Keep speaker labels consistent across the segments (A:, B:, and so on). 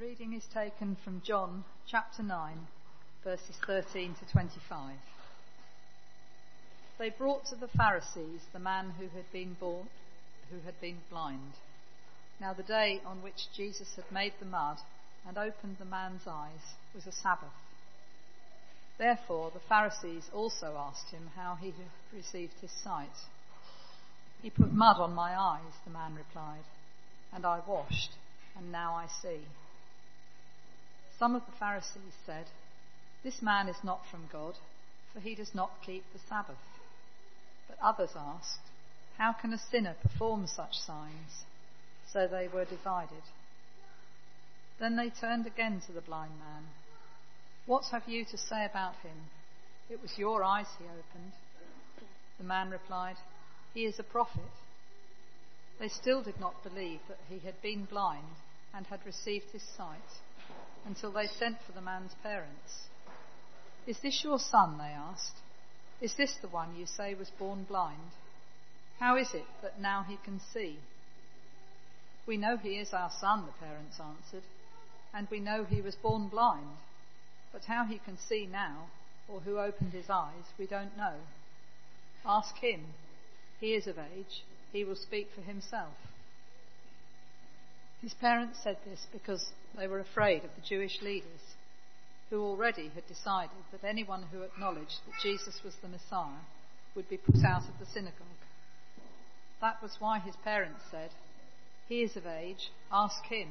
A: reading is taken from John chapter 9, verses 13 to 25. They brought to the Pharisees the man who had been born, who had been blind. Now the day on which Jesus had made the mud and opened the man's eyes was a Sabbath. Therefore the Pharisees also asked him how he had received his sight. He put mud on my eyes, the man replied, and I washed, and now I see. Some of the Pharisees said, This man is not from God, for he does not keep the Sabbath. But others asked, How can a sinner perform such signs? So they were divided. Then they turned again to the blind man. What have you to say about him? It was your eyes he opened. The man replied, He is a prophet. They still did not believe that he had been blind and had received his sight until they sent for the man's parents. Is this your son? They asked. Is this the one you say was born blind? How is it that now he can see? We know he is our son, the parents answered, and we know he was born blind. But how he can see now, or who opened his eyes, we don't know. Ask him. He is of age. He will speak for himself. His parents said this because they were afraid of the Jewish leaders, who already had decided that anyone who acknowledged that Jesus was the Messiah would be put out of the synagogue. That was why his parents said, He is of age, ask him.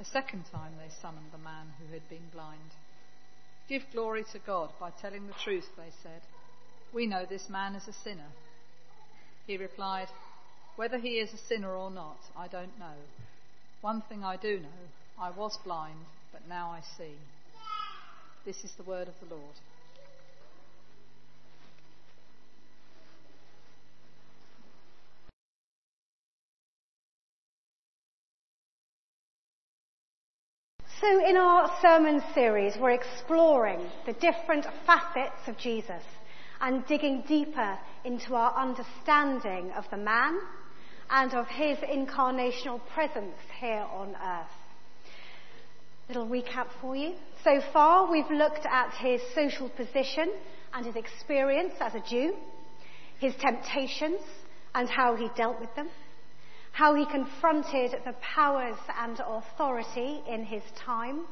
A: A second time they summoned the man who had been blind. Give glory to God by telling the truth, they said. We know this man is a sinner. He replied, Whether he is a sinner or not, I don't know. One thing I do know I was blind, but now I see. This is the word of the Lord.
B: So, in our sermon series, we're exploring the different facets of Jesus and digging deeper into our understanding of the man and of his incarnational presence here on earth. Little recap for you. So far, we've looked at his social position and his experience as a Jew, his temptations and how he dealt with them, how he confronted the powers and authority in his time,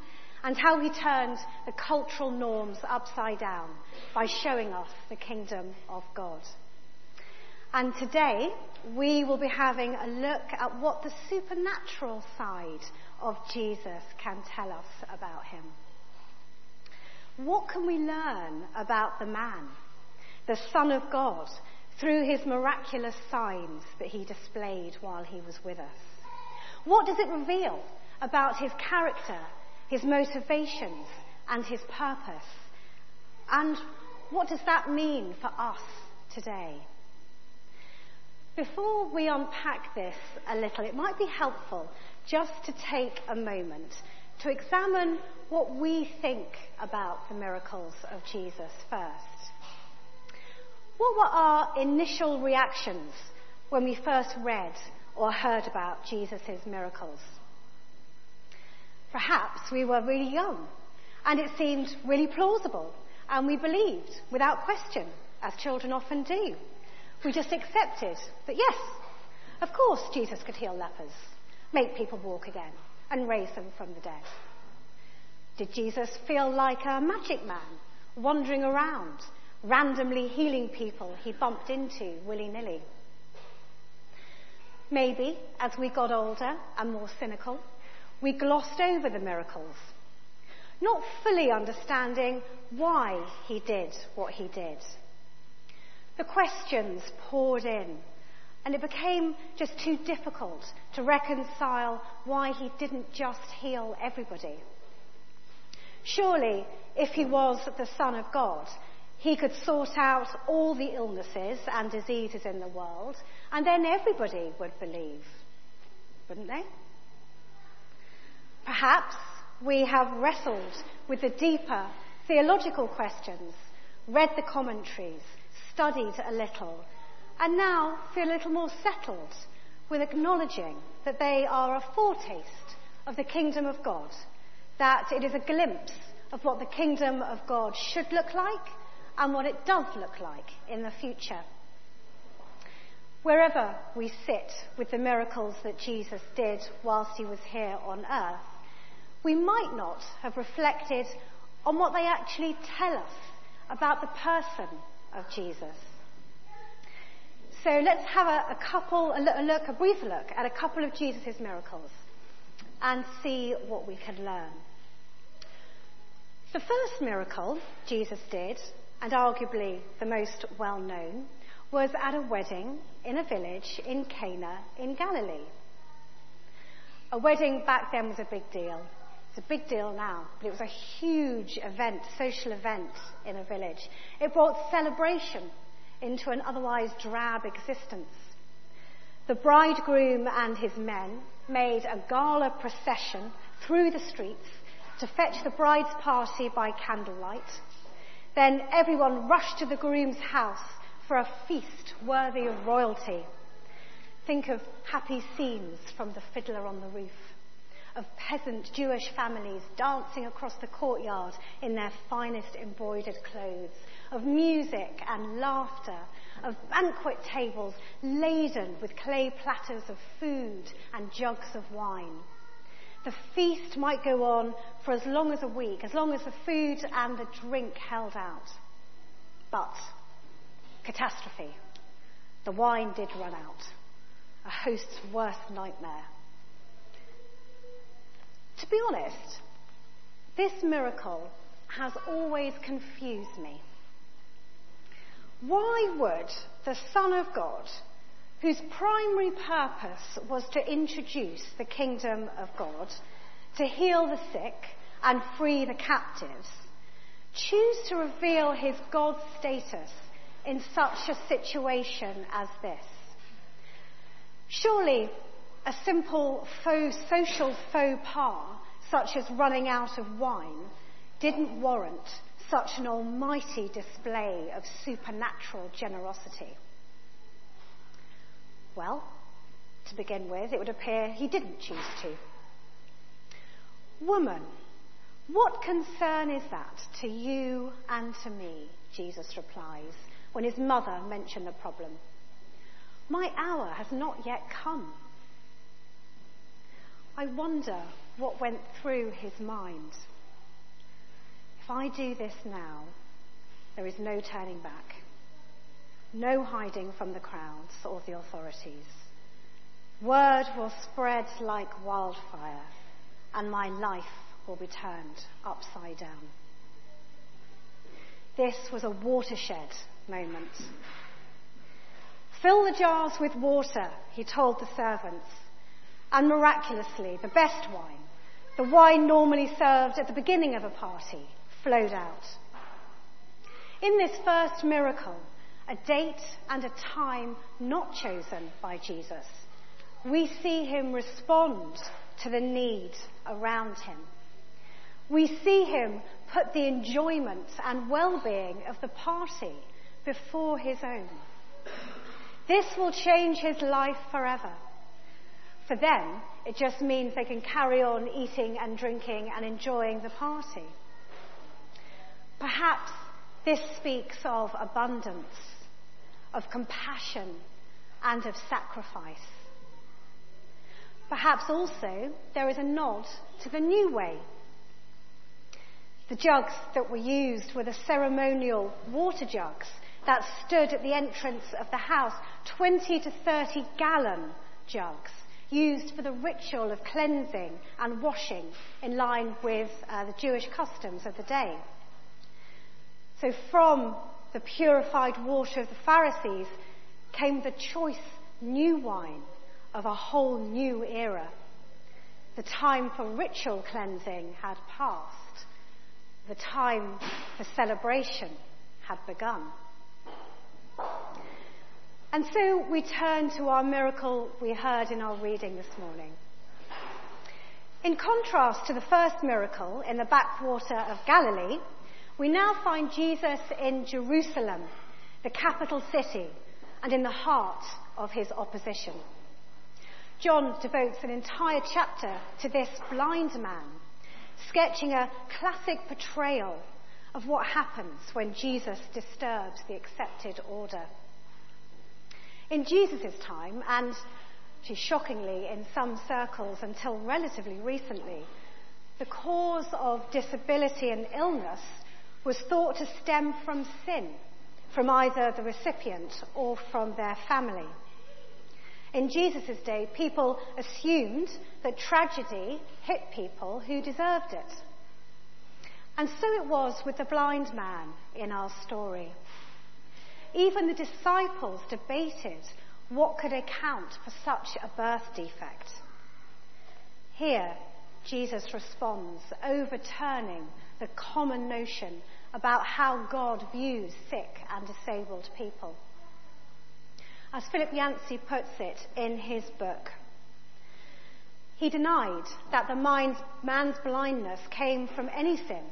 B: and how he turned the cultural norms upside down by showing us the kingdom of God. And today, we will be having a look at what the supernatural side of Jesus can tell us about him. What can we learn about the man, the Son of God, through his miraculous signs that he displayed while he was with us? What does it reveal about his character, his motivations, and his purpose? And what does that mean for us today? Before we unpack this a little, it might be helpful just to take a moment to examine what we think about the miracles of Jesus first. What were our initial reactions when we first read or heard about Jesus' miracles? Perhaps we were really young and it seemed really plausible and we believed without question, as children often do. We just accepted that yes, of course Jesus could heal lepers, make people walk again, and raise them from the dead. Did Jesus feel like a magic man, wandering around, randomly healing people he bumped into willy-nilly? Maybe, as we got older and more cynical, we glossed over the miracles, not fully understanding why he did what he did the questions poured in, and it became just too difficult to reconcile why he didn't just heal everybody. Surely, if he was the Son of God, he could sort out all the illnesses and diseases in the world, and then everybody would believe, wouldn't they? Perhaps we have wrestled with the deeper theological questions, read the commentaries, studied a little, and now feel a little more settled with acknowledging that they are a foretaste of the kingdom of God, that it is a glimpse of what the kingdom of God should look like and what it does look like in the future. Wherever we sit with the miracles that Jesus did whilst he was here on earth, we might not have reflected on what they actually tell us about the person of Jesus. So let's have a, a couple, a little look, a brief look at a couple of Jesus' miracles and see what we can learn. The first miracle Jesus did, and arguably the most well known, was at a wedding in a village in Cana in Galilee. A wedding back then was a big deal. It's a big deal now, but it was a huge event, social event in a village. It brought celebration into an otherwise drab existence. The bridegroom and his men made a gala procession through the streets to fetch the bride's party by candlelight. Then everyone rushed to the groom's house for a feast worthy of royalty. Think of happy scenes from The Fiddler on the Roof, of peasant Jewish families dancing across the courtyard in their finest embroidered clothes, of music and laughter, of banquet tables laden with clay platters of food and jugs of wine. The feast might go on for as long as a week, as long as the food and the drink held out. But catastrophe. The wine did run out. A host's worst nightmare. To be honest, this miracle has always confused me. Why would the Son of God, whose primary purpose was to introduce the kingdom of God, to heal the sick and free the captives, choose to reveal his God status in such a situation as this? Surely a simple faux, social faux pas, such as running out of wine, didn't warrant such an almighty display of supernatural generosity? Well, to begin with, it would appear he didn't choose to. Woman, what concern is that to you and to me? Jesus replies when his mother mentioned the problem. My hour has not yet come. I wonder what went through his mind. If I do this now, there is no turning back, no hiding from the crowds or the authorities. Word will spread like wildfire, and my life will be turned upside down. This was a watershed moment. Fill the jars with water, he told the servants, and miraculously, the best wine, the wine normally served at the beginning of a party, flowed out. In this first miracle, a date and a time not chosen by Jesus, we see him respond to the need around him. We see him put the enjoyment and well-being of the party before his own. This will change his life forever. For them, it just means they can carry on eating and drinking and enjoying the party. Perhaps this speaks of abundance, of compassion, and of sacrifice. Perhaps also there is a nod to the new way. The jugs that were used were the ceremonial water jugs that stood at the entrance of the house, 20 to 30 gallon jugs used for the ritual of cleansing and washing in line with uh, the Jewish customs of the day. So from the purified water of the Pharisees came the choice new wine of a whole new era. The time for ritual cleansing had passed. The time for celebration had begun. And so we turn to our miracle we heard in our reading this morning. In contrast to the first miracle in the backwater of Galilee, we now find Jesus in Jerusalem, the capital city, and in the heart of his opposition. John devotes an entire chapter to this blind man, sketching a classic portrayal of what happens when Jesus disturbs the accepted order. In Jesus' time, and shockingly in some circles until relatively recently, the cause of disability and illness was thought to stem from sin, from either the recipient or from their family. In Jesus' day, people assumed that tragedy hit people who deserved it. And so it was with the blind man in our story. Even the disciples debated what could account for such a birth defect. Here, Jesus responds, overturning the common notion about how God views sick and disabled people. As Philip Yancey puts it in his book, he denied that the man's blindness came from any sin.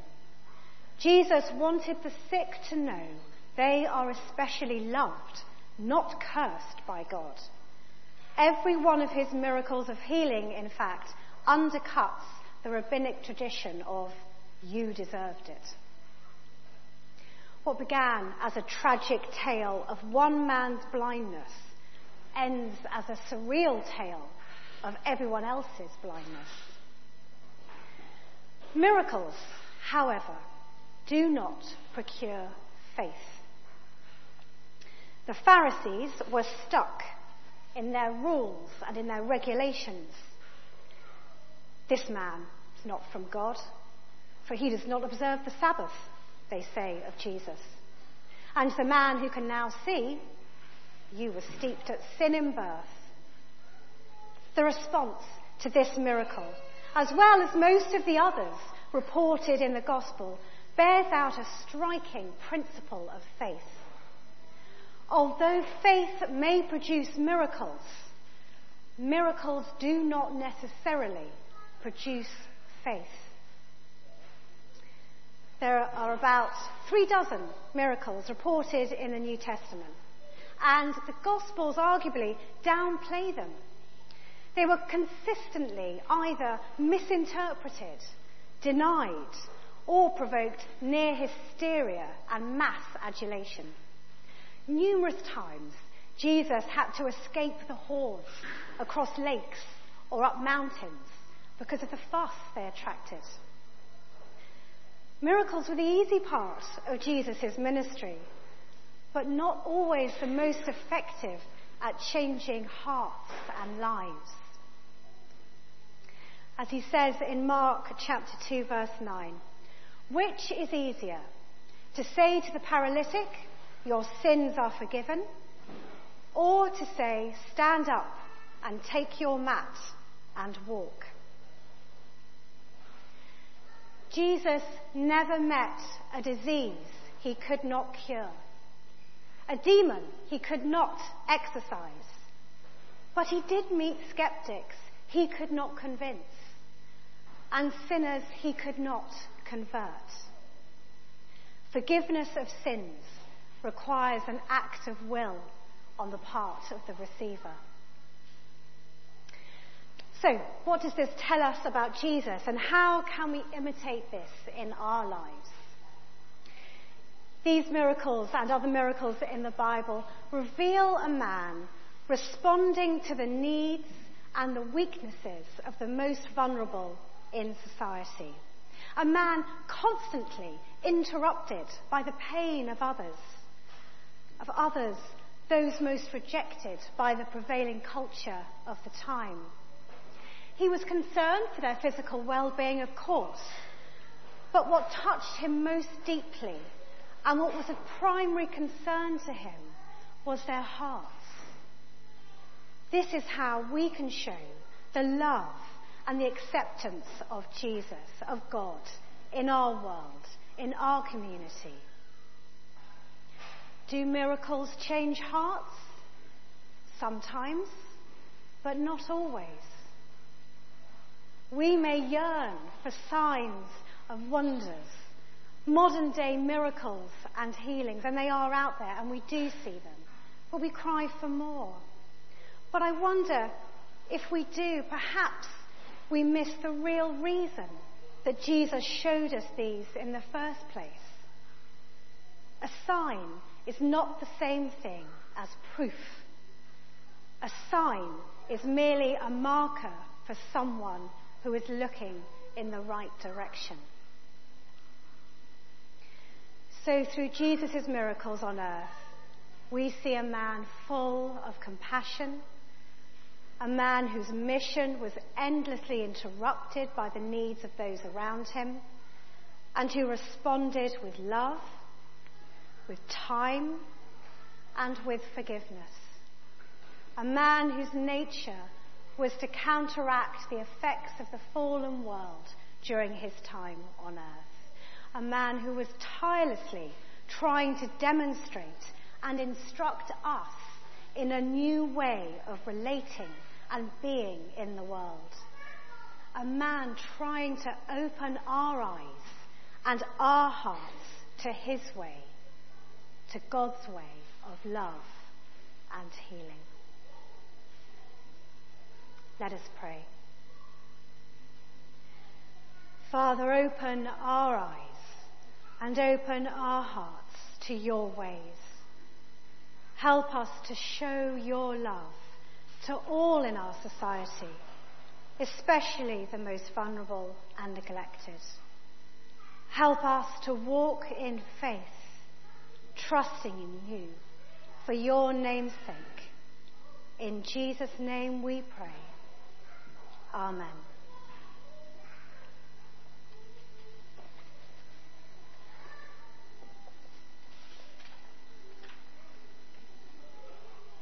B: Jesus wanted the sick to know they are especially loved, not cursed by God. Every one of his miracles of healing, in fact, undercuts the rabbinic tradition of you deserved it. What began as a tragic tale of one man's blindness ends as a surreal tale of everyone else's blindness. Miracles, however, do not procure faith. The Pharisees were stuck in their rules and in their regulations. This man is not from God, for he does not observe the Sabbath they say of Jesus. And the man who can now see, you were steeped at sin in birth. The response to this miracle, as well as most of the others reported in the Gospel, bears out a striking principle of faith. Although faith may produce miracles, miracles do not necessarily produce faith. There are about three dozen miracles reported in the New Testament, and the Gospels arguably downplay them. They were consistently either misinterpreted, denied, or provoked near hysteria and mass adulation. Numerous times, Jesus had to escape the hordes across lakes or up mountains because of the fuss they attracted. Miracles were the easy part of Jesus' ministry, but not always the most effective at changing hearts and lives. As he says in Mark chapter 2 verse 9, which is easier, to say to the paralytic, your sins are forgiven, or to say, stand up and take your mat and walk? Jesus never met a disease he could not cure, a demon he could not exorcise. But he did meet skeptics he could not convince, and sinners he could not convert. Forgiveness of sins requires an act of will on the part of the receiver. So, what does this tell us about Jesus and how can we imitate this in our lives? These miracles and other miracles in the Bible reveal a man responding to the needs and the weaknesses of the most vulnerable in society. A man constantly interrupted by the pain of others, of others, those most rejected by the prevailing culture of the time. He was concerned for their physical well-being, of course, but what touched him most deeply and what was of primary concern to him was their hearts. This is how we can show the love and the acceptance of Jesus, of God, in our world, in our community. Do miracles change hearts? Sometimes, but not always. We may yearn for signs of wonders, modern day miracles and healings, and they are out there, and we do see them. But we cry for more. But I wonder if we do, perhaps we miss the real reason that Jesus showed us these in the first place. A sign is not the same thing as proof. A sign is merely a marker for someone who is looking in the right direction. So, through Jesus' miracles on earth, we see a man full of compassion, a man whose mission was endlessly interrupted by the needs of those around him, and who responded with love, with time, and with forgiveness. A man whose nature was to counteract the effects of the fallen world during his time on earth. A man who was tirelessly trying to demonstrate and instruct us in a new way of relating and being in the world. A man trying to open our eyes and our hearts to his way, to God's way of love and healing. Let us pray. Father, open our eyes and open our hearts to your ways. Help us to show your love to all in our society, especially the most vulnerable and neglected. Help us to walk in faith, trusting in you for your name's sake. In Jesus' name we pray. Amen.